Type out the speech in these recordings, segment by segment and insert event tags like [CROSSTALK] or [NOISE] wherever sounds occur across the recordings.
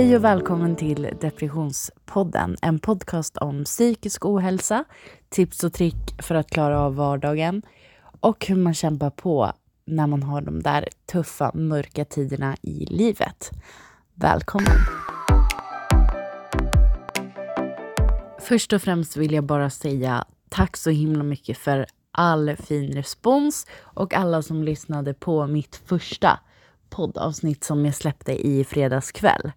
Hej och välkommen till Depressionspodden. En podcast om psykisk ohälsa, tips och trick för att klara av vardagen och hur man kämpar på när man har de där tuffa, mörka tiderna i livet. Välkommen! Först och främst vill jag bara säga tack så himla mycket för all fin respons och alla som lyssnade på mitt första poddavsnitt som jag släppte i fredags kväll.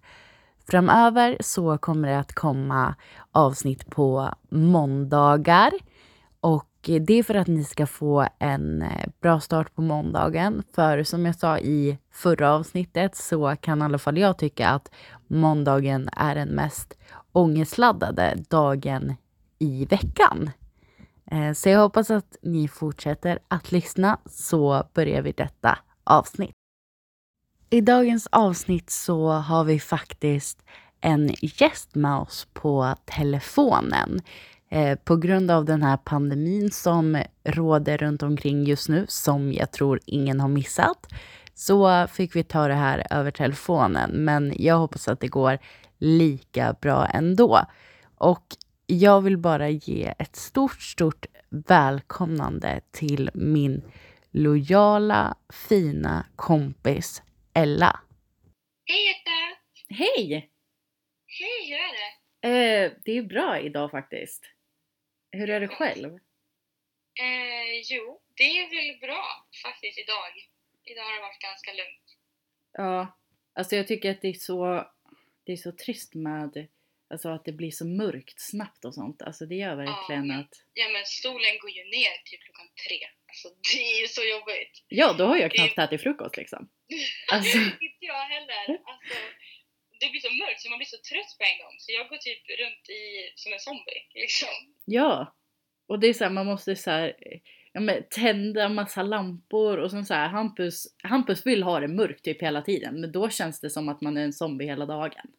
Framöver så kommer det att komma avsnitt på måndagar och det är för att ni ska få en eh, bra start på måndagen. För som jag sa i förra avsnittet så kan i alla fall jag tycka att måndagen är den mest ångestladdade dagen i veckan. Eh, så jag hoppas att ni fortsätter att lyssna så börjar vi detta avsnitt. I dagens avsnitt så har vi faktiskt en gäst med oss på telefonen. Eh, på grund av den här pandemin som råder runt omkring just nu, som jag tror ingen har missat, så fick vi ta det här över telefonen. Men jag hoppas att det går lika bra ändå. Och jag vill bara ge ett stort, stort välkomnande till min lojala, fina kompis Ella. Hej Etta! Hej! Hej, hur är det? Eh, det är bra idag faktiskt. Hur är det själv? Eh, jo, det är väl bra faktiskt idag. Idag har det varit ganska lugnt. Ja, alltså jag tycker att det är så, det är så trist med alltså att det blir så mörkt snabbt och sånt. Alltså det gör verkligen Ja. att... Ja men solen går ju ner typ klockan tre. Alltså det är så jobbigt. Ja, då har jag knappt ätit frukost liksom. [LAUGHS] Alltså- Inte jag heller. Alltså, det blir så mörkt så man blir så trött på en gång. Så jag går typ runt i, som en zombie liksom. Ja, och det är så här, man måste så här, ja, men, tända massa lampor och sen så här, Hampus, Hampus vill ha det mörkt typ hela tiden men då känns det som att man är en zombie hela dagen. [LAUGHS]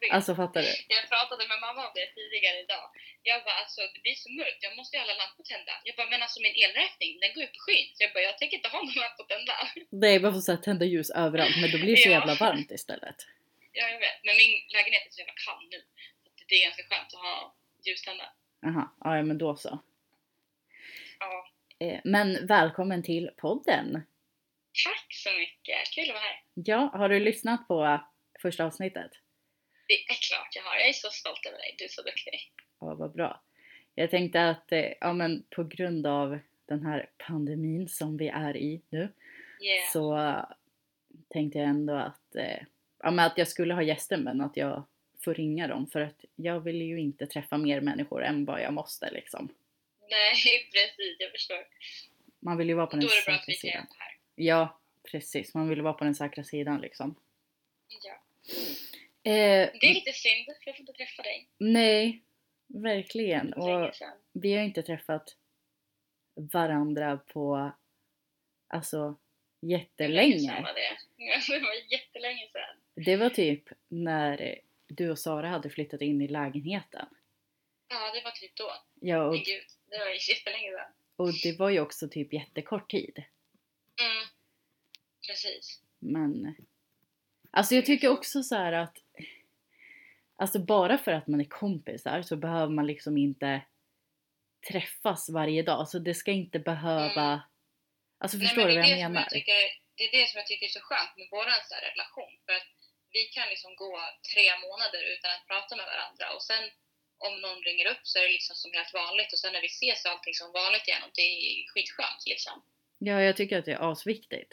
Jag vet. Alltså fattar du? Jag pratade med mamma om det tidigare idag. Jag bara alltså det blir så mörkt, jag måste ju ha alla lampor tända. Jag bara men alltså min elräkning den går upp i skyn. Så jag bara jag tänker inte ha någon lampor tända. Nej, man får så här, tända ljus överallt men då blir det så Ja. jävla varmt istället. Ja jag vet, men min lägenhet är så jävla kall nu. Så det är ganska skönt att ha ljus tända. Aha, ja men då så. Ja. Eh, Men välkommen till podden! Tack så mycket, kul att vara här. Ja, har du lyssnat på första avsnittet? Det är klart jag har, jag är så stolt över dig, du är så duktig. Ja, vad bra. Jag tänkte att, eh, ja men på grund av den här pandemin som vi är i nu Yeah. så tänkte jag ändå att, eh, ja, men att jag skulle ha gäster men att jag får ringa dem för att jag vill ju inte träffa mer människor än vad jag måste liksom. Nej [LAUGHS] precis, jag förstår. Man vill ju vara på Då den är det bra säkra att vi kan göra sidan. det här. Ja, precis. Man vill vara på den säkra sidan liksom. Ja. Eh, Det är lite synd, för jag får inte träffa dig. nej, verkligen. Och vi har inte träffat varandra på alltså jättelänge. det? Var jättelänge sedan. Det var typ när du och Sara hade flyttat in i lägenheten. Ja, det var typ då. Ja, och, Men gud, det var jättelänge sedan. och det var ju också typ jättekort tid. Mm. Precis. Men alltså jag tycker också så här att alltså bara för att man är kompisar så behöver man liksom inte träffas varje dag. Så det ska inte behöva Mm. Alltså Nej, förstår men du det vad jag menar? tycker, det är det som jag tycker är så skönt med vår relation. För att vi kan liksom gå tre månader utan att prata med varandra och sen om någon ringer upp så är det liksom som helt vanligt och sen när vi ses så är allting som vanligt igen och det är skitskönt liksom. Ja, jag tycker att det är asviktigt.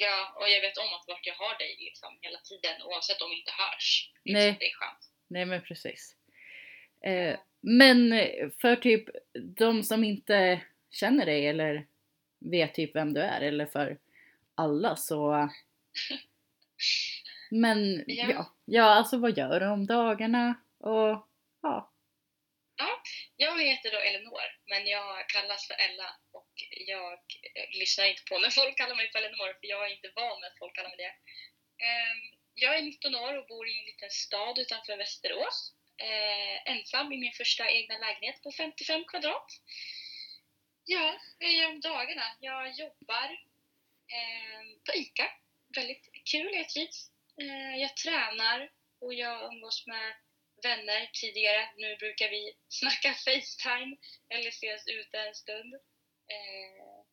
Ja, och jag vet om att vart jag har dig liksom hela tiden oavsett om vi inte hörs. Liksom, Nej. Det är skönt. Nej men precis. Eh, men för typ de som inte känner dig eller vet typ vem du är eller för alla så [LAUGHS] Men Ja. ja, ja alltså vad gör du om dagarna och ja. Jag heter då Elinor, men jag kallas för Ella och jag eh, lyssnar inte på när folk kallar mig för Elinor för jag är inte van med att folk kallar mig det. Ehm, jag är 19 år och bor i en liten stad utanför Västerås. Eh, ensam i min första egna lägenhet på 55 kvadrat. Ja, jag gör om dagarna? Jag jobbar ehm, på ICA. Väldigt kul, jag trivs. Eh, jag tränar och jag umgås med vänner tidigare. Nu brukar vi snacka [LAUGHS] Facetime eller ses ute en stund. Eh,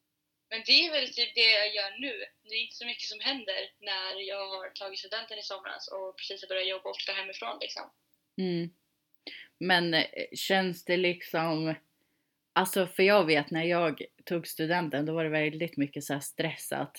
men det är väl typ det jag gör nu. Det är inte så mycket som händer när jag har tagit studenten i somras och precis har börjat jobba och flytta hemifrån liksom. Mm. Men eh, känns det liksom, alltså för jag vet när jag tog studenten då var det väldigt mycket så här stress att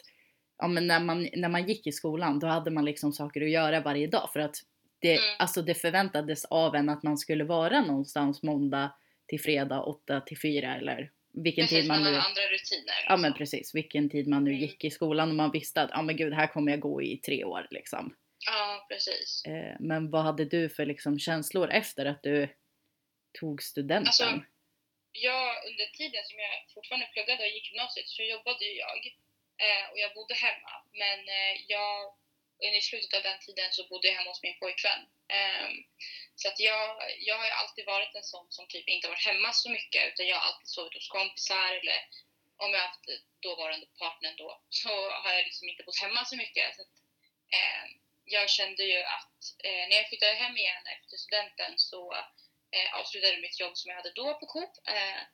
ja, men när, man, när man gick i skolan då hade man liksom saker att göra varje dag för att det, Mm. alltså det förväntades av en att man skulle vara någonstans måndag till fredag 8 till 4 eller vilken Precis, tid man man nu andra rutiner. Ja men liksom. precis, vilken tid man nu Mm. gick i skolan och man visste att ja men gud här kommer jag gå i tre år liksom. Ja, precis. Eh, men vad hade du för liksom känslor efter att du tog studenten? Alltså, jag, under tiden som jag fortfarande pluggade och gick gymnasiet så jobbade ju jag eh, och jag bodde hemma. Men eh, jag, i slutet av den tiden så bodde jag hemma hos min pojkvän. Ehm, så att jag, jag har ju alltid varit en sån som typ inte varit hemma så mycket utan jag har alltid sovit hos kompisar eller om jag haft dåvarande partnern då så har jag liksom inte bott hemma så mycket. Så att, eh, jag kände ju att eh, när jag flyttade hem igen efter studenten så eh, avslutade mitt jobb som jag hade då på Coop. Ehm,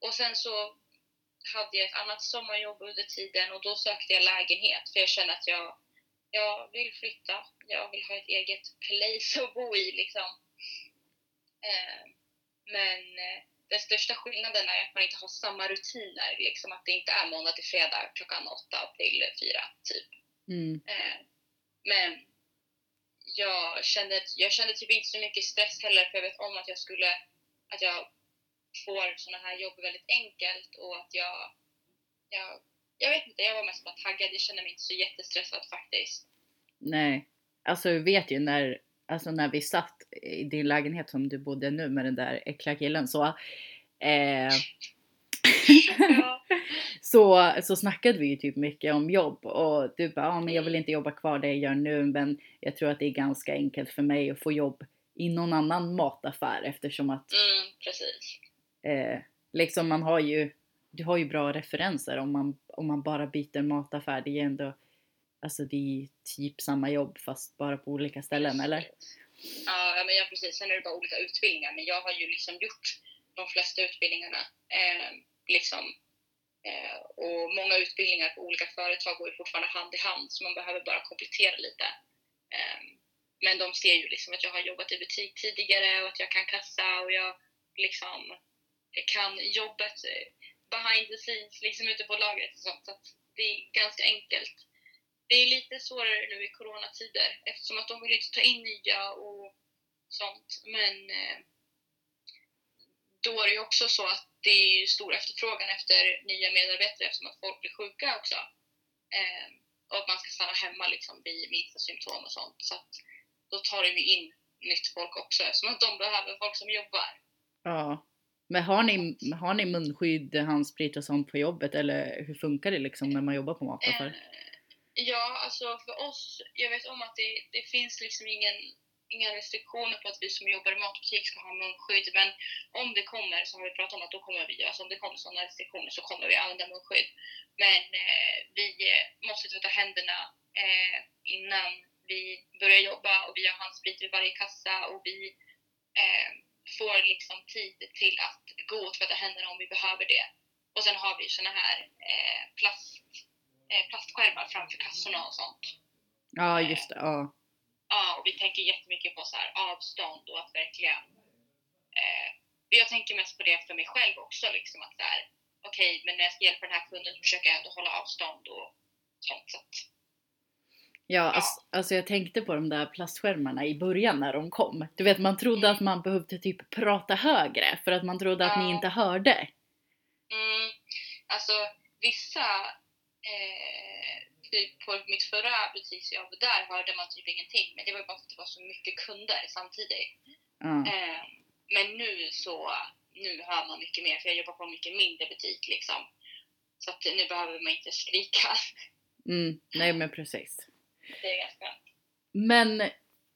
och sen så hade jag ett annat sommarjobb under tiden och då sökte jag lägenhet för jag kände att jag, jag vill flytta. Jag vill ha ett eget place att bo i liksom. Eh, men eh, den största skillnaden är att man inte har samma rutiner. Liksom att det inte är måndag till fredag klockan åtta till fyra typ. Mm. Eh, men jag kände, jag kände typ inte så mycket stress heller för jag vet om att jag skulle, att jag får såna här jobb väldigt enkelt och att jag, jag, jag vet inte, jag var mest bara taggad. Jag kände mig inte så jättestressad faktiskt. Nej, alltså vi vet ju när, alltså när vi satt i din lägenhet som du bodde nu med den där äckliga killen så eh, [LAUGHS] Ja, [LAUGHS] så, så snackade vi ju typ mycket om jobb och du bara, ja men jag vill inte jobba kvar det jag gör nu men jag tror att det är ganska enkelt för mig att få jobb i någon annan mataffär eftersom att mm, precis. eh, liksom man har ju, du har ju bra referenser om man, om man bara byter mataffär. Det är ändå, alltså det är typ samma jobb fast bara på olika ställen eller? Ja, men ja, precis. Sen är det bara olika utbildningar. Men jag har ju liksom gjort de flesta utbildningarna. Eh, liksom. Eh, och många utbildningar på olika företag går ju fortfarande hand i hand så man behöver bara komplettera lite. Eh, men de ser ju liksom att jag har jobbat i butik tidigare och att jag kan kassa och jag liksom kan jobbet eh, behind the scenes, liksom ute på lagret och sånt. Så att det är ganska enkelt. Det är lite svårare nu i coronatider eftersom att de vill inte ta in nya och sånt. Men eh, då är det ju också så att det är stor efterfrågan efter nya medarbetare eftersom att folk blir sjuka också. Eh, och att man ska stanna hemma liksom vid minsta symptom och sånt. Så att då tar de ju in nytt folk också eftersom att de behöver folk som jobbar. Ja. Men har ni, har ni munskydd, handsprit och sånt på jobbet eller hur funkar det liksom när man jobbar på mataffär? Eh, ja, alltså för oss, jag vet om att det, det finns liksom ingen, inga restriktioner på att vi som jobbar i matbutik ska ha munskydd. Men om det kommer, så har vi pratat om att då kommer vi, alltså om det kommer sådana restriktioner så kommer vi använda munskydd. Men eh, vi eh, måste tvätta händerna eh, innan vi börjar jobba och vi har handsprit vid varje kassa och vi eh, får liksom tid till att gå och tvätta händerna om vi behöver det. Och sen har vi såna här eh, plast, eh, plastskärmar framför kassorna och sånt. Ja, just det. Ja. Ja, och vi tänker jättemycket på så här avstånd och att verkligen... Eh, jag tänker mest på det för mig själv också, liksom att så här, okej, men när jag ska hjälpa den här kunden så försöker jag ändå hålla avstånd och sånt. Så att, Ja, alltså, alltså jag tänkte på de där plastskärmarna i början när de kom. Du vet, man trodde att man behövde typ prata högre för att man trodde att ni Ja. inte hörde. mm, alltså, vissa... Eh, typ på mitt förra butiksjobb, där hörde man typ ingenting. Men det var bara för att det var så mycket kunder samtidigt. Ja. Eh, men nu så nu hör man mycket mer, för jag jobbar på en mycket mindre butik liksom. Så att nu behöver man inte skrika. Mm, nej men precis. Det är ganska skönt. Men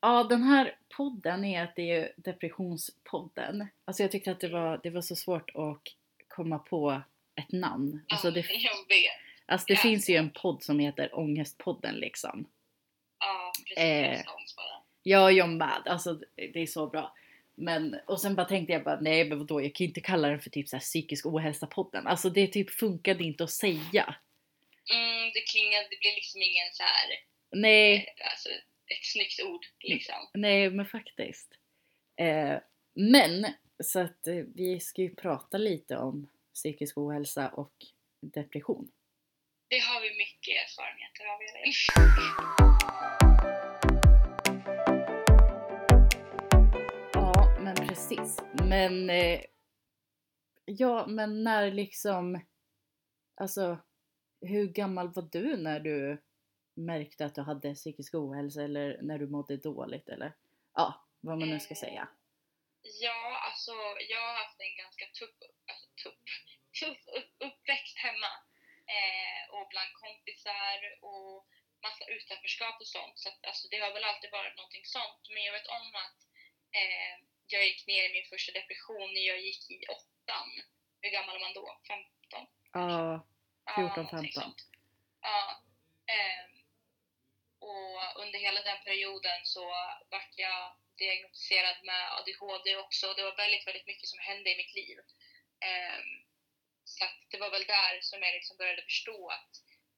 ja, den här podden är att det är depressionspodden. Alltså jag tyckte att det var, det var så svårt att komma på ett namn. Alltså det, Ja, [LAUGHS] jag vet. alltså det Ja. finns ju en podd som heter Ångestpodden liksom. Ja, precis. Eh. Ja, jag med. Alltså det är så bra. Men, och sen bara tänkte jag bara, nej men vadå, jag kan ju inte kalla den för typ så här psykisk ohälsa-podden. Alltså det typ funkade inte att säga. Mm, det klingar, det blir liksom ingen så här, Nej, eh, alltså ett snyggt ord liksom. nej men faktiskt. Eh, men, så att eh, vi ska ju prata lite om psykisk ohälsa och depression. Det har vi mycket erfarenheter av Elin. Ja, men precis. Men, eh, ja men när liksom, alltså hur gammal var du när du märkte att du hade psykisk ohälsa eller när du mådde dåligt eller ja, vad man nu ska säga. Ja, alltså jag har haft en ganska tuff, alltså, tuff, [LAUGHS] tuff upp, uppväxt hemma. Eh, och bland kompisar och massa utanförskap och sånt. Så att, alltså, det har väl alltid varit någonting sånt. Men jag vet om att eh, jag gick ner i min första depression när jag gick i åttan. Hur gammal är man då? 15? Ja, Ja, 14, någonting 15. sånt. Ja och under hela den perioden så vart jag diagnostiserad med ADHD också. Det var väldigt, väldigt mycket som hände i mitt liv. Ehm, så att det var väl där som jag liksom började förstå att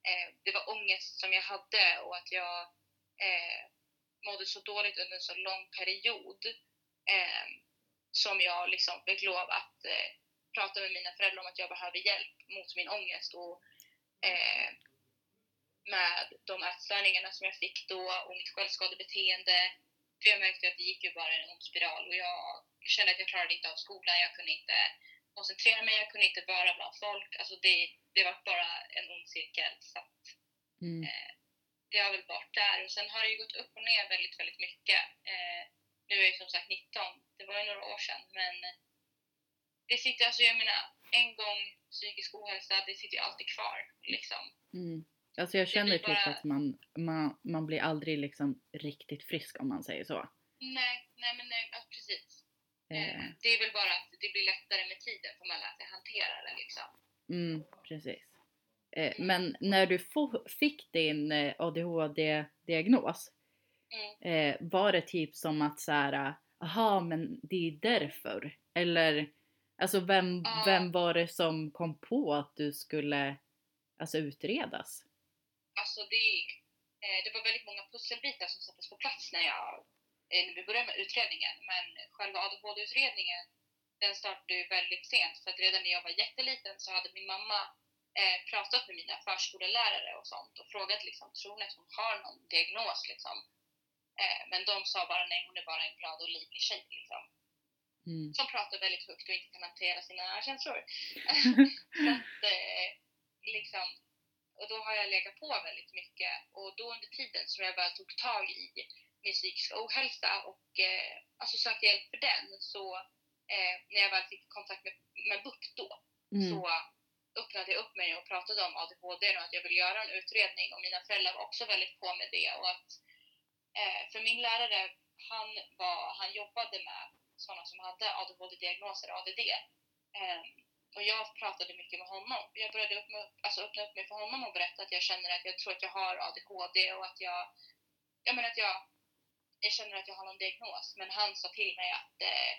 eh, det var ångest som jag hade och att jag eh, mådde så dåligt under en så lång period eh, som jag liksom fick lov att eh, prata med mina föräldrar om att jag behöver hjälp mot min ångest och eh, med de ätstörningarna som jag fick då och mitt självskadebeteende. För jag märkte att det gick ju bara en ond spiral och jag kände att jag klarade inte av skolan, jag kunde inte koncentrera mig, jag kunde inte vara bland folk. Alltså det, det var bara en ond cirkel. Så att Mm. det har väl varit där. Och sen har det ju gått upp och ner väldigt, väldigt mycket. Eh, nu är jag ju som sagt 19, det var ju några år sedan. Men det sitter, alltså jag menar, en gång psykisk ohälsa, det sitter ju alltid kvar. Liksom. Mm. Alltså jag känner typ bara- att man, man, man blir aldrig liksom riktigt frisk om man säger så. Nej, nej men nej, ja, precis. Eh, Eh, det är väl bara att det blir lättare med tiden för man lär sig hantera det liksom. Mm, precis. Eh, men när du fick din eh, ADHD-diagnos, Mm. eh, var det typ som att så här, aha men det är därför? Eller, alltså vem, Ja. vem var det som kom på att du skulle alltså, utredas? Alltså det, eh, det var väldigt många pusselbitar som sattes på plats när, jag, eh, när vi började med utredningen. Men själva ADHD-utredningen den startade ju väldigt sent. För att redan när jag var jätteliten så hade min mamma eh, pratat med mina förskolelärare och sånt och frågat liksom, tror ni att hon har någon diagnos liksom? Eh, men de sa bara nej, hon är bara en glad och livlig tjej liksom. Mm. Som pratar väldigt högt och inte kan hantera sina känslor. [LAUGHS] [LAUGHS] så att, eh, liksom, och då har jag legat på väldigt mycket och då under tiden som jag väl tog tag i min psykiska ohälsa och eh, alltså sökte hjälp för den så eh, när jag väl fick kontakt med, med BUP då Mm. så öppnade jag upp mig och pratade om ADHD och att jag ville göra en utredning och mina föräldrar var också väldigt på med det och att eh, för min lärare han, var, han jobbade med sådana som hade ADHD-diagnoser, ADD. Ehm, och jag pratade mycket med honom. Jag började upp alltså öppna upp mig för honom och berätta att jag känner att jag tror att jag har ADHD och att jag, jag menar att jag, jag känner att jag har någon diagnos. Men han sa till mig att eh,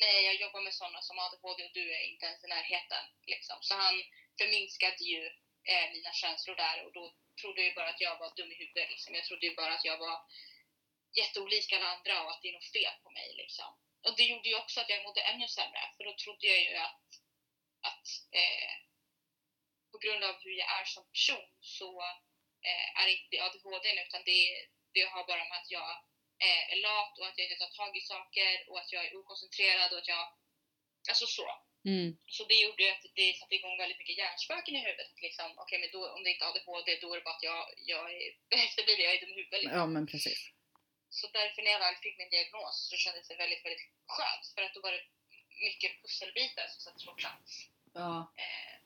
nej, jag jobbar med sådana som ADHD och du är inte ens i närheten. Liksom. Så han förminskade ju eh, mina känslor där och då trodde jag ju bara att jag var dum i huvudet. Liksom. Jag trodde ju bara att jag var jätteolika alla andra och att det är något fel på mig. Liksom. Och det gjorde ju också att jag mådde ännu sämre för då trodde jag ju att, att eh, på grund av hur jag är som person så eh, är inte det ADHD utan det, det har bara med att jag eh, är lat och att jag inte tar tag i saker och att jag är okoncentrerad och att jag... Alltså så. Mm. Så det gjorde att det satte igång väldigt mycket hjärnspöken i huvudet. Att Liksom, Okej, men då, om det inte är ADHD då är det bara att jag, jag är [LAUGHS] efterbliven, jag är dum i huvudet. Liksom. Ja men precis. Så därför när jag väl fick min diagnos så kändes det väldigt, väldigt skönt. För att då var det mycket pusselbitar som sattes på plats. Ja. Eh,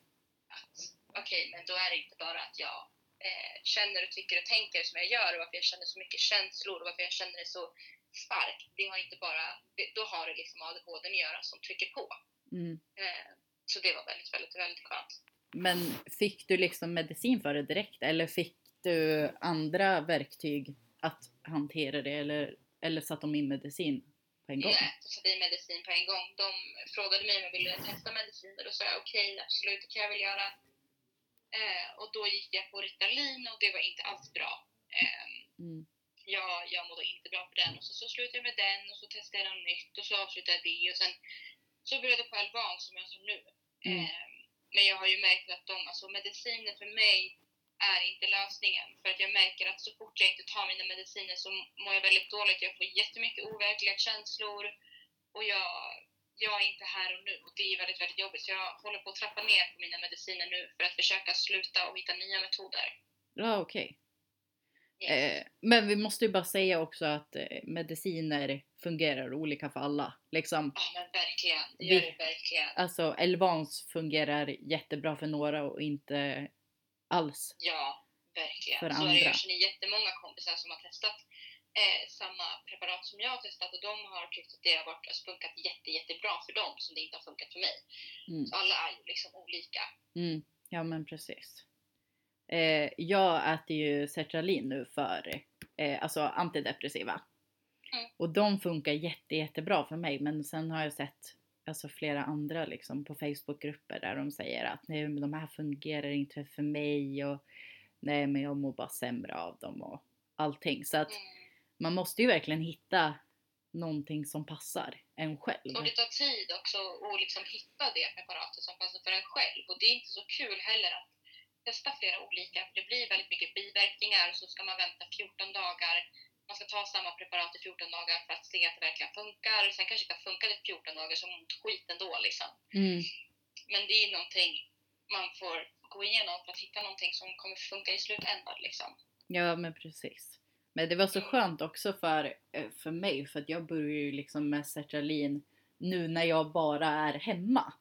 att okej, men då är det inte bara att jag eh, känner och tycker och tänker som jag gör och varför jag känner så mycket känslor och varför jag känner det så starkt. Det har inte bara, då har det liksom ADHD att göra som trycker på. Mm. Eh, så det var väldigt, väldigt, väldigt skönt. Men fick du liksom medicin för det direkt eller fick du andra verktyg att hantera det eller, eller satte de in medicin på en gång? De satte in medicin på en gång. De frågade mig om jag ville testa mediciner och då sa jag okej, okay, absolut, det kan jag väl göra. Eh, och då gick jag på Ritalin och det var inte alls bra. Eh, mm. jag, jag mådde inte bra på den och så, så slutade jag med den och så testade jag något nytt och så avslutade jag det och sen så började jag på Alban som jag som nu. Mm. Eh, men jag har ju märkt att de, alltså mediciner för mig är inte lösningen. För att jag märker att så fort jag inte tar mina mediciner så mår jag väldigt dåligt. Jag får jättemycket overkliga känslor och jag, jag är inte här och nu. Och det är väldigt, väldigt jobbigt. Så jag håller på att trappa ner på mina mediciner nu för att försöka sluta och hitta nya metoder. Ja, okej. Okay. Yes. Eh, men vi måste ju bara säga också att eh, mediciner fungerar olika för alla. Liksom, ja men verkligen, det gör det verkligen. Alltså Elvans fungerar jättebra för några och inte alls. Ja, verkligen. För så andra. Jag känner jättemånga kompisar som har testat eh, samma preparat som jag har testat och de har tyckt att det har varit, alltså, funkat jätte, jättebra för dem som det inte har funkat för mig. Mm. Så alla är ju liksom olika. Mm. Ja men precis. Eh, jag äter ju sertralin nu för eh, alltså antidepressiva. Mm. Och de funkar jätte, jättebra för mig men sen har jag sett alltså flera andra liksom på Facebookgrupper där de säger att nej men de här fungerar inte för mig och nej men jag mår bara sämre av dem och allting. Så att mm. man måste ju verkligen hitta någonting som passar en själv. Och det tar tid också att liksom hitta det preparatet som passar för en själv och det är inte så kul heller att testa flera olika för det blir väldigt mycket biverkningar och så ska man vänta 14 dagar man ska ta samma preparat i 14 dagar för att se att det verkligen funkar. Sen kanske det inte har funkat i 14 dagar så ont skit ändå liksom. Mm. Men det är någonting man får gå igenom för att hitta någonting som kommer funka i slutändan liksom. Ja men precis. Men det var så mm. skönt också för, eh, för mig för att jag börjar ju liksom med sertralin nu när jag bara är hemma.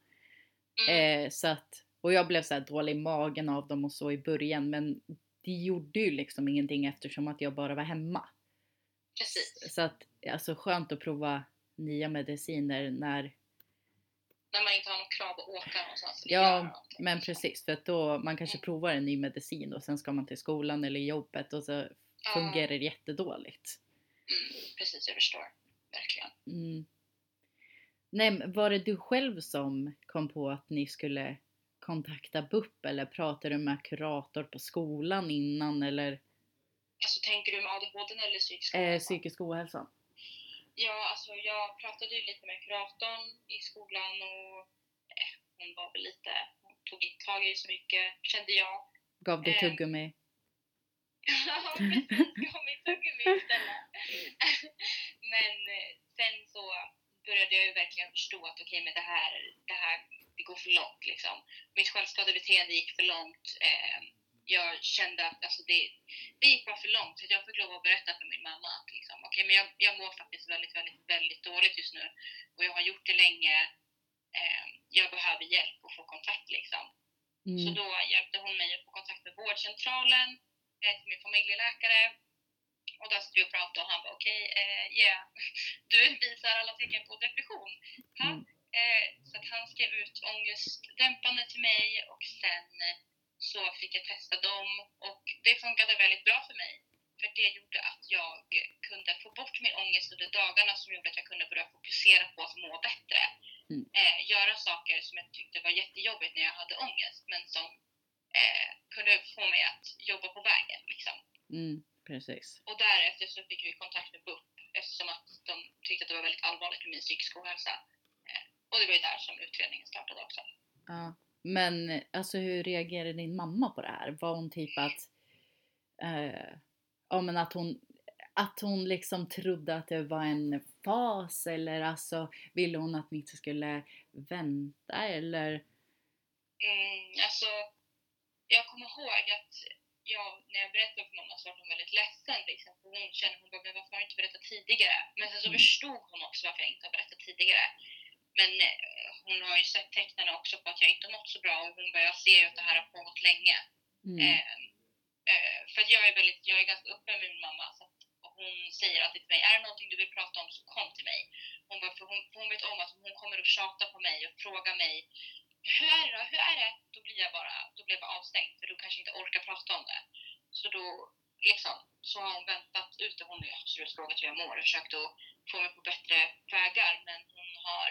Mm. Eh, så att, och jag blev så dålig i magen av dem och så i början men det gjorde ju liksom ingenting eftersom att jag bara var hemma. Precis. Så att, alltså skönt att prova nya mediciner när... När man inte har något krav att åka någonstans. Ja, men precis. För att då, man kanske mm. provar en ny medicin och sen ska man till skolan eller jobbet och så ja. fungerar det jättedåligt. Mm, precis, jag förstår. Verkligen. Mm. Nej, var det du själv som kom på att ni skulle kontakta BUP eller pratade du med kurator på skolan innan eller? Alltså tänker du med ADHD eller psykisk ohälsa? Eh, psykisk ohälsa. Ja, alltså jag pratade ju lite med kuratorn i skolan och eh, hon var väl lite, hon tog inte tag i så mycket kände jag. Gav dig eh, tuggummi? [LAUGHS] ja, precis. Gav mig tuggummi istället. [LAUGHS] men eh, sen så började jag ju verkligen förstå att okej, okay, men det här, det här, det går för långt liksom. Mitt självskadebeteende gick för långt. Eh, jag kände att alltså, det, det gick bara för långt. Så jag fick lov att berätta för min mamma att liksom, okay, men jag, jag mår faktiskt väldigt, väldigt, väldigt dåligt just nu. Och jag har gjort det länge. Eh, jag behöver hjälp och få kontakt liksom. Mm. Så då hjälpte hon mig att få kontakt med vårdcentralen, eh, till min familjeläkare. Och där stod vi och pratade och han var okej, okay, eh, yeah, [LAUGHS] du visar alla tecken på depression. Mm. Eh, så att han skrev ut ångestdämpande till mig och sen så fick jag testa dem och det funkade väldigt bra för mig. För det gjorde att jag kunde få bort min ångest under dagarna som gjorde att jag kunde börja fokusera på att må bättre. Mm. Eh, göra saker som jag tyckte var jättejobbigt när jag hade ångest men som eh, kunde få mig att jobba på vägen. Liksom. Mm, precis. Och därefter så fick vi kontakt med BUP eftersom att de tyckte att det var väldigt allvarligt med min psykiska ohälsa. Eh, och det var ju där som utredningen startade också. Ja. Men alltså hur reagerade din mamma på det här? Var hon typ att, eh, ja men att hon, att hon liksom trodde att det var en fas eller alltså ville hon att ni inte skulle vänta eller? Mm, alltså, jag kommer ihåg att jag, när jag berättade för mamma så var hon väldigt ledsen liksom. För hon kände, hon bara, men varför har jag inte berättat tidigare? Men sen så mm. förstod hon också varför jag inte har berättat tidigare. Men eh, hon har ju sett tecknen också på att jag inte mått så bra och hon bara, jag ser ju att det här har pågått länge. Mm. Eh, eh, för jag är väldigt, jag är ganska öppen med min mamma. Så att hon säger alltid till mig, är det någonting du vill prata om så kom till mig. Hon, bara, för hon, hon vet om att hon kommer att tjata på mig och fråga mig, hur är det? Hur är det? Då blir jag bara, då blir jag bara avstängd för då kanske inte orkar prata om det. Så då liksom, så har hon väntat ute. Hon har absolut frågat hur jag mår och försökt att få mig på bättre vägar. Men hon har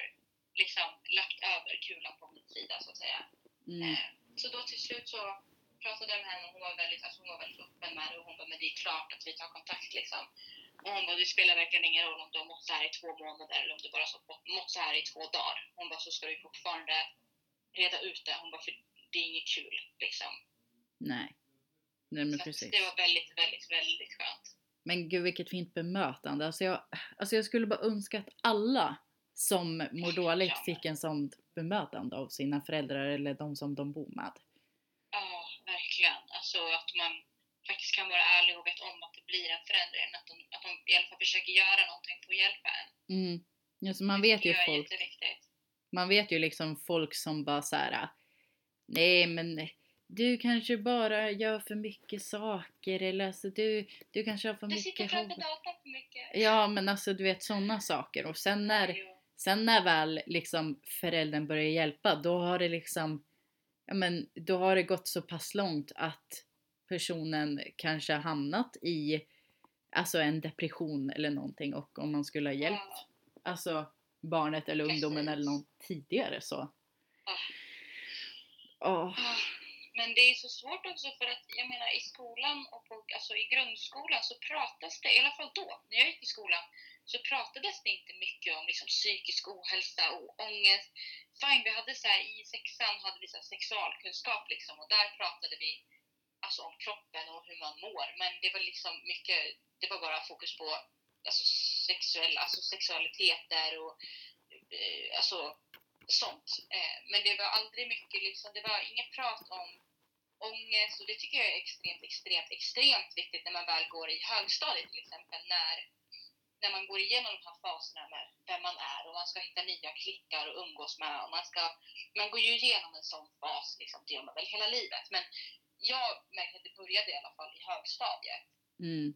liksom lagt över kulan på min sida så att säga. Mm. Eh, Så då till slut så pratade jag med henne och hon var väldigt, alltså hon var väldigt öppen med det och hon bara, men det är klart att vi tar kontakt liksom. Och hon bara, det spelar verkligen ingen roll om du har mått så här i två månader eller om du bara har mått så här i två dagar. Hon bara, så ska du fortfarande reda ut det. Hon bara, för det är inget kul liksom. Nej. Nej men Så precis. det var väldigt, väldigt, väldigt skönt. Men gud vilket fint bemötande. Alltså jag, alltså jag skulle bara önska att alla som mår dåligt fick en sån bemötande av sina föräldrar eller de som de bor med. Ja, verkligen. Alltså att man faktiskt kan vara ärlig och vet om att det blir en förändring. Att de, att de i alla fall försöker göra någonting för att hjälpa en. Mm. Alltså man vet ju folk, man vet ju liksom folk som bara så här. Nej men du kanske bara gör för mycket saker eller alltså du, du kanske har för Du sitter mycket framför hobby. datorn för mycket. Ja men alltså du vet sådana saker och sen när. Sen när väl liksom föräldern börjar hjälpa, då har det liksom, ja men då har det gått så pass långt att personen kanske har hamnat i alltså en depression eller någonting och om man skulle ha hjälpt Ja. alltså barnet eller ungdomen Precis. eller någon tidigare så. Ja. Ah, men det är så svårt också för att jag menar i skolan och på, alltså i grundskolan så pratas det, i alla fall då, när jag gick i skolan, så pratades det inte mycket om liksom, psykisk ohälsa och ångest. Fine, vi hade så här, i sexan hade vi så här, sexualkunskap liksom och där pratade vi alltså, om kroppen och hur man mår. Men det var liksom mycket, det var bara fokus på alltså, sexuell, alltså, sexualiteter och eh, alltså sånt. Eh, men det var aldrig mycket, liksom, det var inget prat om ångest och det tycker jag är extremt, extremt, extremt viktigt när man väl går i högstadiet till exempel. När, när man går igenom de här faserna med vem man är och man ska hitta nya klickar och umgås med. Och man, ska, man går ju igenom en sån fas, liksom, det gör man väl hela livet. Men jag märkte att det började i alla fall i högstadiet. mm.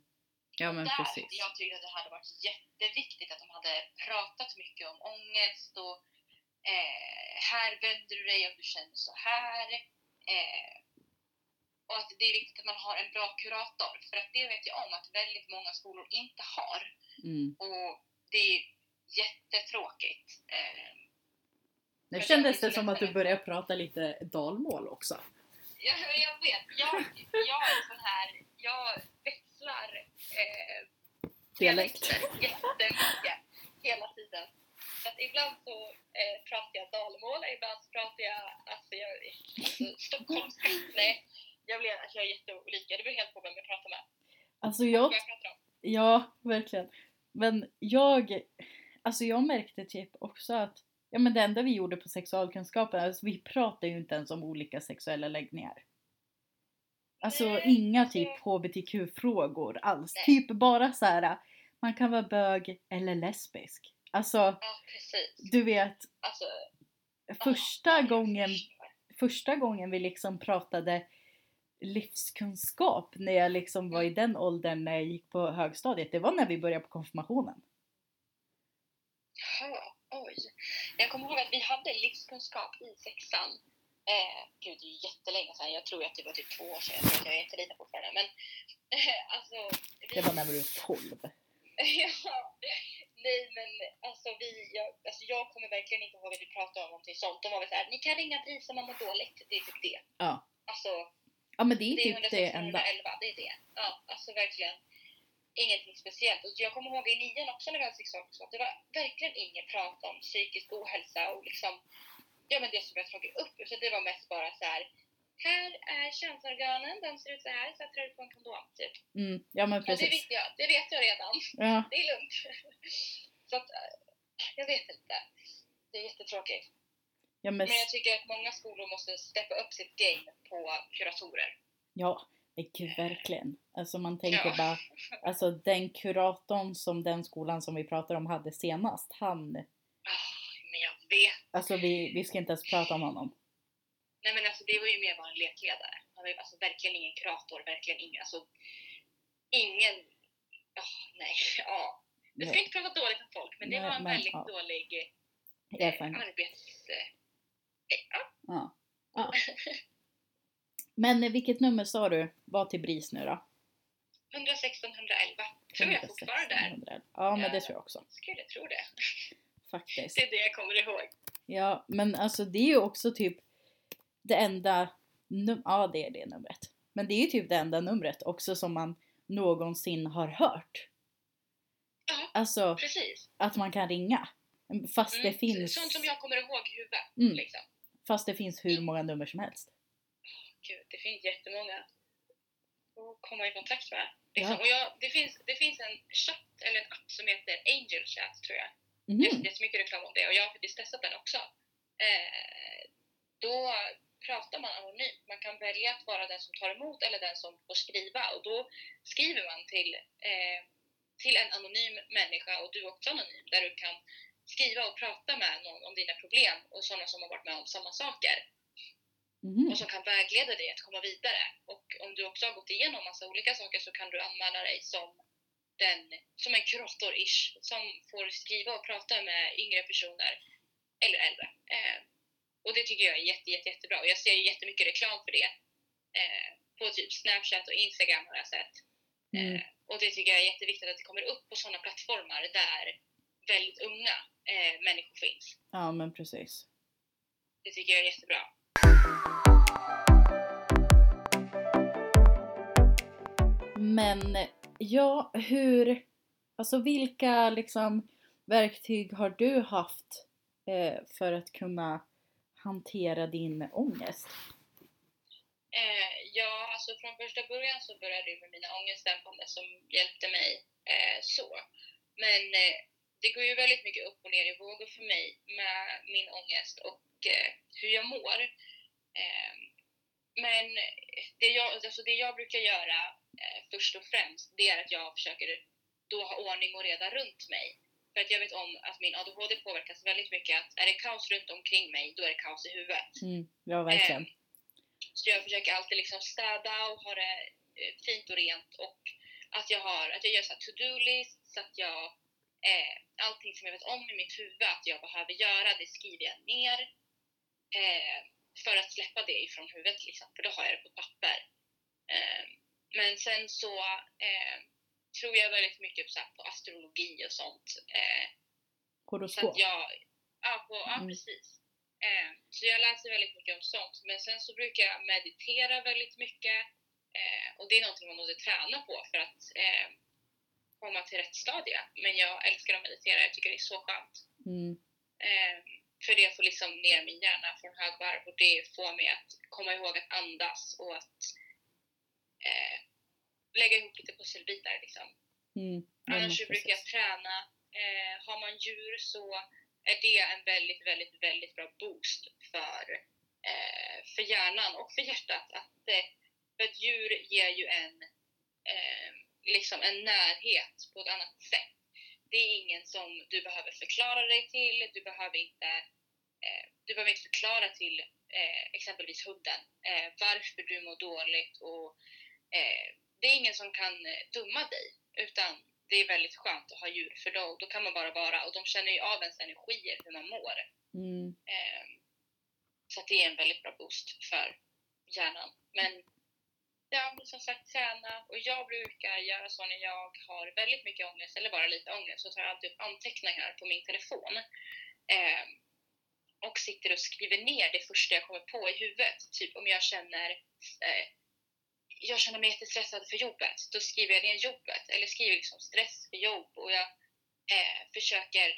Ja men Där precis. jag tyckt att det hade varit jätteviktigt att de hade pratat mycket om ångest och eh, här vänder du dig om du känner så här. Eh, och att det är viktigt att man har en bra kurator. För att det vet jag om att väldigt många skolor inte har. Mm. Och det är jättetråkigt. Eh, Nu kändes det som att du började prata lite dalmål också. jag, jag vet, jag, jag är sån här, jag växlar eh, Dialekt. jättemycket hela tiden. Så att ibland så eh, pratar jag dalmål, ibland så pratar jag alltså, jag, alltså, stockholmska. Nej, jag, blir, alltså, jag är jätteolika. Det beror helt på vem jag pratar med. Alltså jag jag pratar om. Ja, verkligen. Men jag, alltså jag märkte typ också att ja, men det enda vi gjorde på sexualkunskapen, alltså vi pratade ju inte ens om olika sexuella läggningar. Alltså Nej, inga alltså- typ hbtq-frågor alls. Nej. Typ bara så här, man kan vara bög eller lesbisk. Alltså, Ja, precis. du vet, Alltså, första ja, gången första gången vi liksom pratade livskunskap när jag liksom var i den åldern när jag gick på högstadiet, det var när vi började på konfirmationen. Jaha, oj. Jag kommer ihåg att vi hade livskunskap i sexan. Eh, gud, det är jättelänge sedan. Jag tror att det var typ två år sedan. Jag är inte lite fortfarande. Men eh, alltså... Vi, Det var när vi var 12. [LAUGHS] ja, nej men alltså vi, jag, alltså jag kommer verkligen inte ihåg att vi pratade om någonting sånt. De var väl såhär, ni kan ringa BRIS om man mår dåligt. Det är typ det. Ja. Alltså, Ja men det är det är typ det 116 enda. 111, det är det. Ja, alltså verkligen ingenting speciellt. Och jag kommer ihåg i nian också när vi hade sexualkunskap, det var verkligen inget prat om psykisk ohälsa och liksom, ja men det som jag tagit upp. Så det var mest bara så här. Här är könsorganen, de ser ut så här, så jag tror på en kondom typ. Mm, ja men Ja, det precis. vet jag, det vet jag redan. Ja, [LAUGHS] Det är lugnt. [LAUGHS] Så att, eh, jag vet inte. Det är jättetråkigt. ja men, Men jag tycker att många skolor måste steppa upp sitt game på kuratorer. ja, men gud verkligen. Alltså man tänker Ja. bara, [LAUGHS] alltså den kuratorn som den skolan som vi pratar om hade senast, han, Ah, Men jag vet. alltså vi, vi ska inte ens prata om honom. Nej men alltså det var ju mer bara en lekledare. Han var ju alltså verkligen ingen kurator, verkligen ingen, alltså ingen, oh, nej, ja. Du ska Nej. inte prata dåligt om folk, men det Nej, var en men, väldigt ja. dålig eh, arbets... Eh, ja. Ja. ja. [LAUGHS] Men eh, vilket nummer sa du var till BRIS nu då? tror jag fortfarande är. 1600. Ja, men det tror jag också. Skulle tro det. Faktiskt. [LAUGHS] Det är det jag kommer ihåg. Ja, men alltså det är ju också typ det enda num- Ja, det är det numret. Men det är ju typ det enda numret också som man någonsin har hört. Ja. Alltså Precis. att man kan ringa. Fast det Mm, finns, Sånt som jag kommer ihåg i huvudet. Mm. Liksom. fast det finns hur många nummer som helst. Gud, det finns jättemånga att komma i kontakt med. Liksom. Ja. Och jag, det, finns, det finns en chatt, eller en app som heter Angel Chat tror jag. Mhm. Det är jättemycket reklam om det och jag har faktiskt testat den också. Eh, då pratar man anonymt. Man kan välja att vara den som tar emot eller den som får skriva och då skriver man till, eh, till en anonym människa och du är också anonym där du kan skriva och prata med någon om dina problem och sådana som har varit med om samma saker Mhm. och som kan vägleda dig att komma vidare. Och om du också har gått igenom massa olika saker så kan du anmäla dig som, den, som en kurator-ish som får skriva och prata med yngre personer eller äldre. Eh, och det tycker jag är jätte, jätte, jättebra och jag ser ju jättemycket reklam för det. Eh, på typ Snapchat och Instagram har jag sett. Mm. Eh, och det tycker jag är jätteviktigt att det kommer upp på sådana plattformar där väldigt unga eh, människor finns. Ja, men precis. Det tycker jag är jättebra. Men ja, hur, alltså vilka liksom verktyg har du haft eh, för att kunna hantera din ångest? Eh, ja, alltså från första början så började det med mina ångestdämpande som hjälpte mig eh, så. Men eh, det går ju väldigt mycket upp och ner i vågor för mig med min ångest och eh, hur jag mår. Eh, men det jag, alltså det jag brukar göra eh, först och främst, det är att jag försöker då ha ordning och reda runt mig. För att jag vet om att min ADHD påverkas väldigt mycket. Att är det kaos runt omkring mig, då är det kaos i huvudet. Mm, ja, verkligen. Eh, Så jag försöker alltid liksom städa och ha det eh, fint och rent och att jag, har, att jag gör to-do-list så att jag eh, allting som jag vet om i mitt huvud att jag behöver göra, det skriver jag ner eh, för att släppa det ifrån huvudet liksom, för då har jag det på papper. Eh, men sen så eh, tror jag väldigt mycket så på astrologi och sånt. Eh, så Horoskop. att jag, ja, på, ja Mm. precis. Eh, så jag läser väldigt mycket om sånt. Men sen så brukar jag meditera väldigt mycket. Eh, och det är någonting man måste träna på för att eh, komma till rätt stadie. Men jag älskar att meditera, jag tycker det är så skönt. Mm, Eh, för det får liksom ner min hjärna från högvarv och det får mig att komma ihåg att andas och att eh, lägga ihop lite pusselbitar liksom. mm, Annars så brukar jag precis. träna. Eh, har man djur så är det en väldigt, väldigt, väldigt bra boost för, eh, för hjärnan och för hjärtat. Att, eh, för ett djur ger ju en, eh, liksom en närhet på ett annat sätt. Det är ingen som du behöver förklara dig till. Du behöver inte, eh, du behöver inte förklara till eh, exempelvis hunden varför du mår dåligt. Och, det är ingen som kan eh, döma dig utan det är väldigt skönt att ha djur för då, då kan man bara vara och de känner ju av ens energier, hur man mår. Mm, Eh, så det är en väldigt bra boost för hjärnan. Men ja, som sagt träna och jag brukar göra så när jag har väldigt mycket ångest eller bara lite ångest så tar jag alltid upp anteckningar på min telefon. Eh, och sitter och skriver ner det första jag kommer på i huvudet. Typ om jag känner eh, jag känner mig jättestressad för jobbet, då skriver jag ner jobbet eller skriver liksom stress för jobb och jag eh, försöker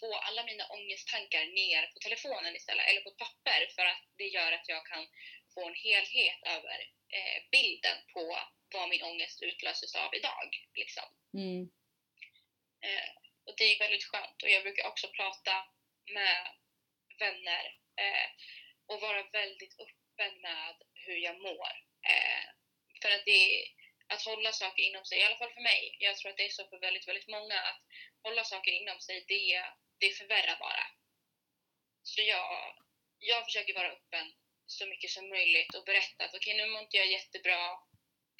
få alla mina ångesttankar ner på telefonen istället eller på papper för att det gör att jag kan få en helhet över eh, bilden på vad min ångest utlöses av idag. Liksom. mm, Eh, och det är väldigt skönt. Och jag brukar också prata med vänner eh, och vara väldigt öppen med hur jag mår. Eh, för att det att hålla saker inom sig, i alla fall för mig, jag tror att det är så för väldigt, väldigt många, att hålla saker inom sig, det, det förvärrar bara. Så jag, jag försöker vara öppen så mycket som möjligt och berätta att okej, nu mår inte jag jättebra.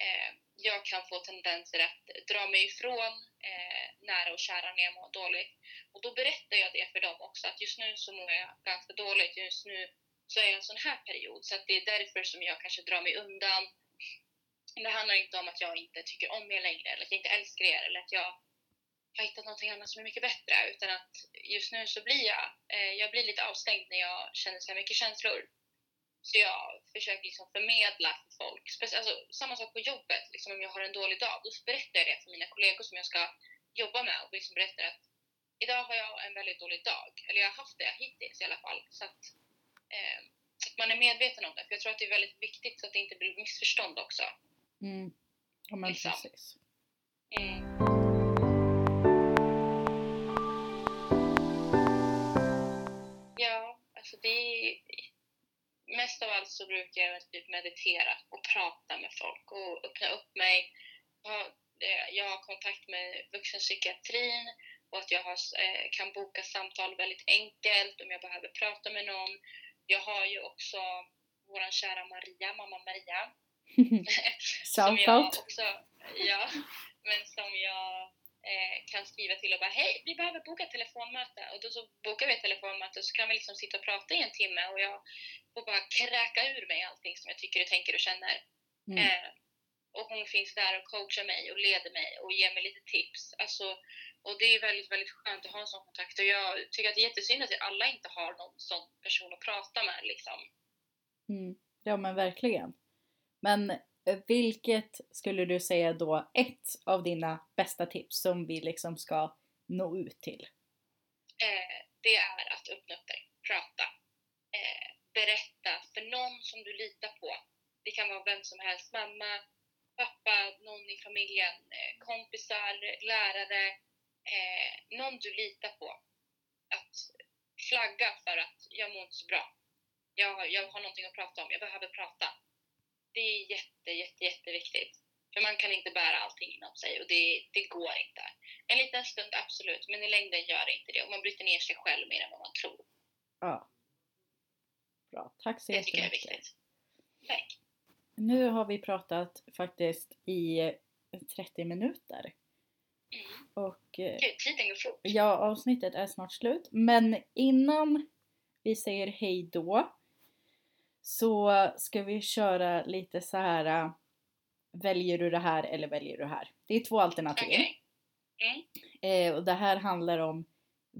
Eh, jag kan få tendenser att dra mig ifrån eh, nära och kära när jag mår dåligt. Och då berättar jag det för dem också, att just nu så mår jag ganska dåligt. Just nu så är jag i en sån här period, så att det är därför som jag kanske drar mig undan. Det handlar inte om att jag inte tycker om er längre eller att jag inte älskar er eller att jag har hittat något annat som är mycket bättre utan att just nu så blir jag, eh, jag blir lite avstängd när jag känner så här mycket känslor. Så jag försöker liksom förmedla för folk, alltså, samma sak på jobbet, liksom om jag har en dålig dag, då berättar jag det för mina kollegor som jag ska jobba med och liksom berättar att idag har jag en väldigt dålig dag, eller jag har haft det hittills i alla fall. Så att, eh, att man är medveten om det, för jag tror att det är väldigt viktigt så att det inte blir missförstånd också. Mm. Ja men Liksom. precis. Mm. Ja, alltså det är... Mest av allt så brukar jag typ meditera och prata med folk och öppna upp mig. Eh, Jag har kontakt med vuxenpsykiatrin och att jag har, eh, kan boka samtal väldigt enkelt om jag behöver prata med någon. Jag har ju också vår kära Maria, mamma Maria, [LAUGHS] som jag också, ja, men som jag eh, kan skriva till och bara hej, vi behöver boka ett telefonmöte och då så bokar vi ett telefonmöte och så kan vi liksom sitta och prata i en timme och jag får bara kräka ur mig allting som jag tycker och tänker och känner. Mm. Eh, och hon finns där och coachar mig och leder mig och ger mig lite tips. Alltså, och det är väldigt, väldigt skönt att ha en sån kontakt och jag tycker att det är jättesynd att alla inte har någon sån person att prata med liksom. Mm. Ja men verkligen. Men eh, vilket skulle du säga då ett av dina bästa tips som vi liksom ska nå ut till? eh, det är att öppna upp dig, prata, eh, berätta för någon som du litar på. Det kan vara vem som helst, mamma, pappa, någon i familjen, eh, kompisar, lärare, eh, någon du litar på. Att flagga för att jag mår inte så bra. Jag, jag har någonting att prata om, jag behöver prata. Det är jätte, jätte, jätteviktigt. För man kan inte bära allting inom sig och det, det går inte. En liten stund absolut, men i längden gör det inte det. Och man bryter ner sig själv mer än vad man tror. Ja. Bra, tack så Det tycker jag är jättemycket. viktigt. Tack. Nu har vi pratat faktiskt i eh, 30 minuter. Mm. Och Gud, tiden går fort. ja, avsnittet är snart slut. Men innan vi säger hej då så ska vi köra lite så här. äh, Väljer du det här eller väljer du det här? Det är två alternativ. Okej. Mm. Eh, och det här handlar om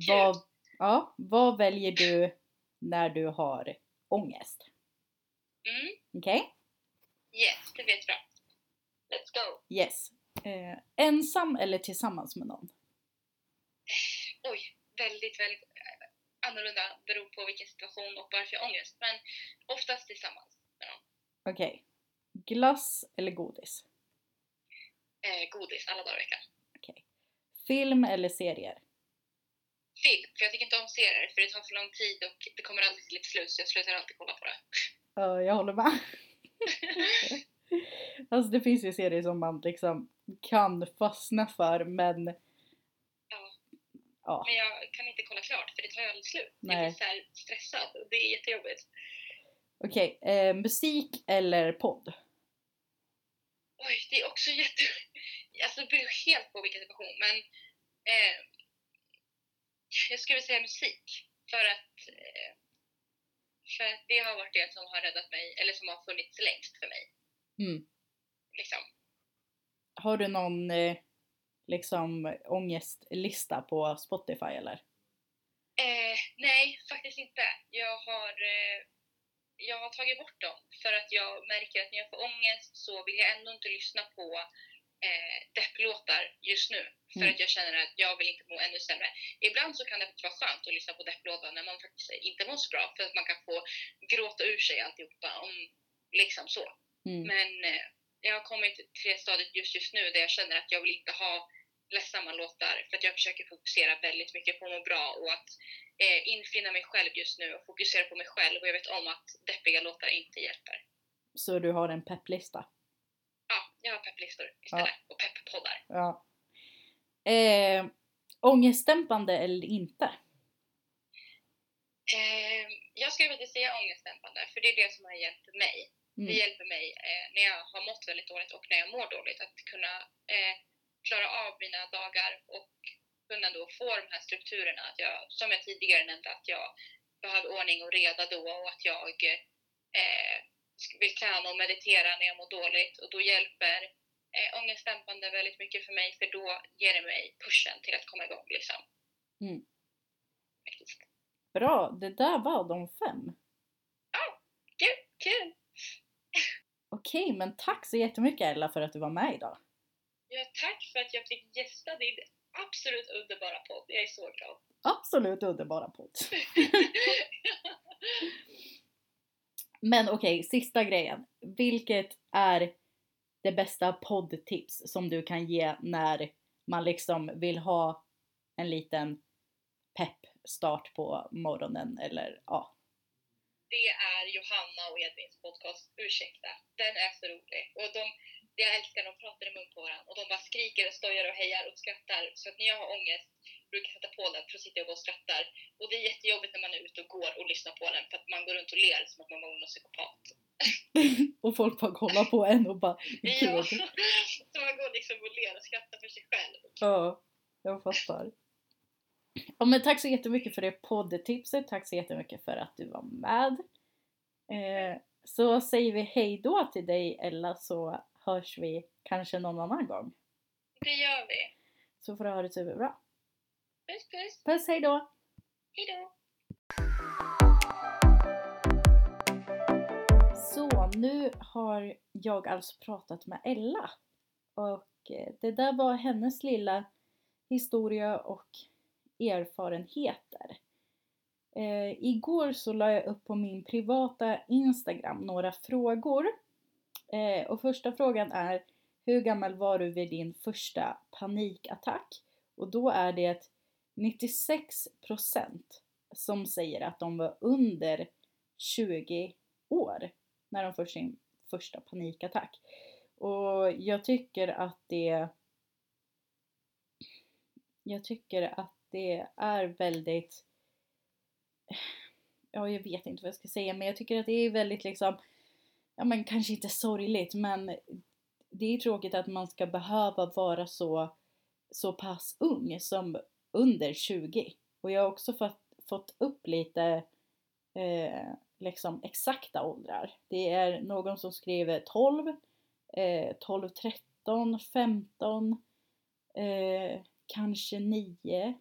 vad, ja, vad väljer du när du har ångest? Mm. Okej? Yes, det vet bra. Let's go. Yes. Eh, ensam eller tillsammans med någon? [LAUGHS] Oj, väldigt, väldigt eh, annorlunda beroende på vilken situation och varför jag har ångest. Men oftast tillsammans med någon. Okej. Glass eller godis? Eh, godis alla dagar i veckan. Film eller serier? Film, för jag tycker inte om serier för det tar för lång tid och det kommer aldrig till ett slut så jag slutar alltid kolla på det. Ja, jag håller med. [LAUGHS] alltså det finns ju serier som man liksom kan fastna för men. Ja, Men jag kan inte kolla klart för det tar ju aldrig slut. Jag Nej. blir så här stressad och det är jättejobbigt. okej. Eh, musik eller podd? Oj, det är också jätte... Alltså det beror helt på vilken situation men eh, jag skulle säga musik. För att, eh, för att det har varit det som har räddat mig, eller som har funnits längst för mig. Mm. Liksom. Har du någon eh, liksom ångestlista på Spotify eller? Eh, nej, faktiskt inte. Jag har, eh, jag har tagit bort dem för att jag märker att när jag får ångest så vill jag ändå inte lyssna på eh, depplåtar just nu. För Mm. att jag känner att jag vill inte må ännu sämre. Ibland så kan det vara skönt att lyssna på depplåtar när man faktiskt inte mår så bra för att man kan få gråta ur sig alltihopa. Om, liksom så. Mm. Men eh, jag har kommit till det stadiet just, just nu där jag känner att jag vill inte ha ledsamma låtar för att jag försöker fokusera väldigt mycket på att må bra och att eh, infinna mig själv just nu och fokusera på mig själv och jag vet om att deppiga låtar inte hjälper. Så du har en pepplista? Ja, jag har pepplistor istället och pepppoddar. Ja. Eh, ångestdämpande eller inte? Eh, jag skulle vilja säga ångestdämpande för det är det som har hjälpt mig. Det Mm. hjälper mig eh, när jag har mått väldigt dåligt och när jag mår dåligt att kunna eh, klara av mina dagar och kunna då få de här strukturerna. Att jag, som jag tidigare nämnde, att jag behöver ordning och reda då och att jag eh, vill träna och meditera när jag mår dåligt och då hjälper eh, ångestdämpande väldigt mycket för mig för då ger det mig pushen till att komma igång liksom. Mm. Faktiskt. Bra, det där var de fem. Kul, kul! [LAUGHS] Okej, men tack så jättemycket Ella för att du var med idag. Ja, tack för att jag fick gästa din absolut underbara podd. Jag är så glad. Absolut underbara podd. [LAUGHS] Men okej, sista grejen. Vilket är det bästa poddtips som du kan ge när man liksom vill ha en liten pepp start på morgonen eller ja. det är Johanna och Edvins podcast Ursäkta. Den är så rolig. Och de, jag älskar när de pratar i mun på varandra. Och de bara skriker och stojar och hejar och skrattar. Så att när jag har ångest brukar jag sätta på den för att sitta och gå och skrattar. Och det är jättejobbigt när man är ute och går och lyssnar på den för att man går runt och ler som att man var någon psykopat. [LAUGHS] Och folk bara kollar på en och bara Ja. [LAUGHS] Så man går liksom och ler och skrattar för sig själv. Ja, jag fattar. Ja, men tack så jättemycket för det poddtipset. Tack så jättemycket för att du var med. Eh, så säger vi hej då till dig Ella så hörs vi kanske någon annan gång. Det gör vi. Så får du ha det superbra. Puss puss. Puss, hej då! Hejdå. Så nu har jag alltså pratat med Ella. Och eh, det där var hennes lilla historia och erfarenheter. Eh, igår så la jag upp på min privata Instagram några frågor. Eh, och första frågan är Hur gammal var du vid din första panikattack? Och då är det 96% som säger att de var under 20 år när de får sin första panikattack. Och jag tycker att det jag tycker att det är väldigt ja, jag vet inte vad jag ska säga, men jag tycker att det är väldigt liksom ja, men kanske inte sorgligt, men det är tråkigt att man ska behöva vara så så pass ung som under 20. Och jag har också fått, fått upp lite eh, liksom exakta åldrar. Det är någon som skriver 12, eh, 12, 13, 15, eh, kanske 9,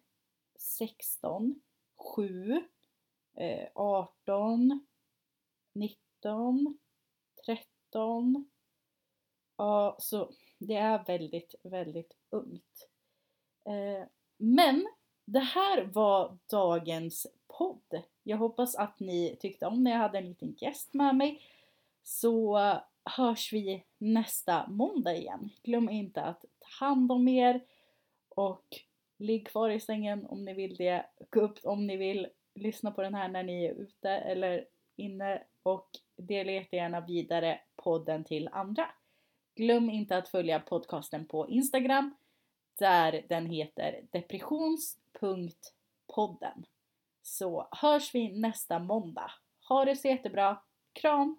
16, 7, eh, 18, 19, 13. Ja, så det är väldigt, väldigt ungt. Eh, men det här var dagens podd. Jag hoppas att ni tyckte om när jag hade en liten gäst med mig. Så hörs vi nästa måndag igen. Glöm inte att ta hand om er och ligg kvar i sängen om ni vill det. Gå upp om ni vill. Lyssna på den här när ni är ute eller inne och dela jättegärna vidare podden till andra. Glöm inte att följa podcasten på Instagram där den heter depressions.podden. Så hörs vi nästa måndag. Ha det så jättebra. Kram!